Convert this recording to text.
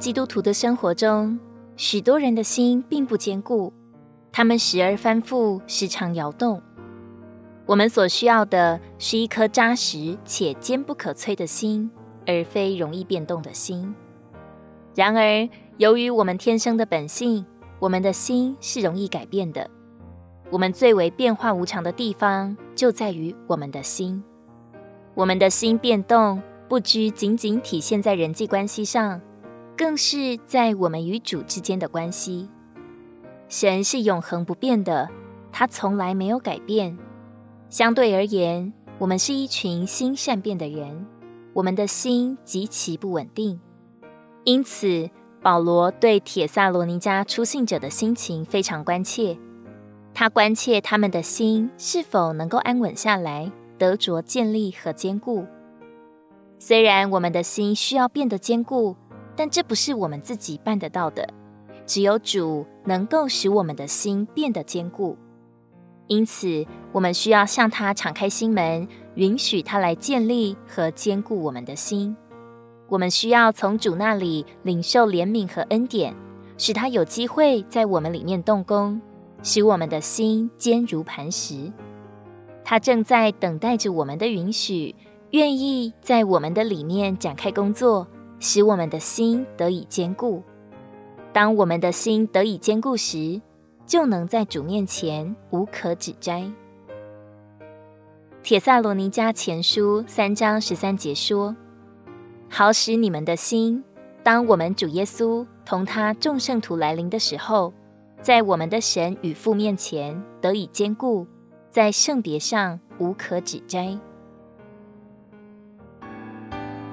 基督徒的生活中，许多人的心并不坚固，他们时而翻覆，时常摇动。我们所需要的是一颗扎实且坚不可摧的心，而非容易变动的心。然而，由于我们天生的本性，我们的心是容易改变的。我们最为变化无常的地方，就在于我们的心。我们的心变动，不拘仅仅体现在人际关系上，更是在我们与主之间的关系。神是永恒不变的，他从来没有改变。相对而言，我们是一群心善变的人，我们的心极其不稳定。因此，保罗对铁萨罗尼迦初信者的心情非常关切。他关切他们的心是否能够安稳下来，得着建立和坚固。虽然我们的心需要变得坚固，但这不是我们自己办得到的。只有主能够使我们的心变得坚固。因此，我们需要向他敞开心门，允许他来建立和坚固我们的心。我们需要从主那里领受怜悯和恩典，使他有机会在我们里面动工。使我们的心坚如磐石，他正在等待着我们的允许，愿意在我们的里面展开工作，使我们的心得以坚固。当我们的心得以坚固时，就能在主面前无可指摘。帖撒罗尼迦前书三章十三节说：“好使你们的心，当我们主耶稣同他众圣徒来临的时候。”在我们的神与父面前得以坚固，在圣别上无可指摘。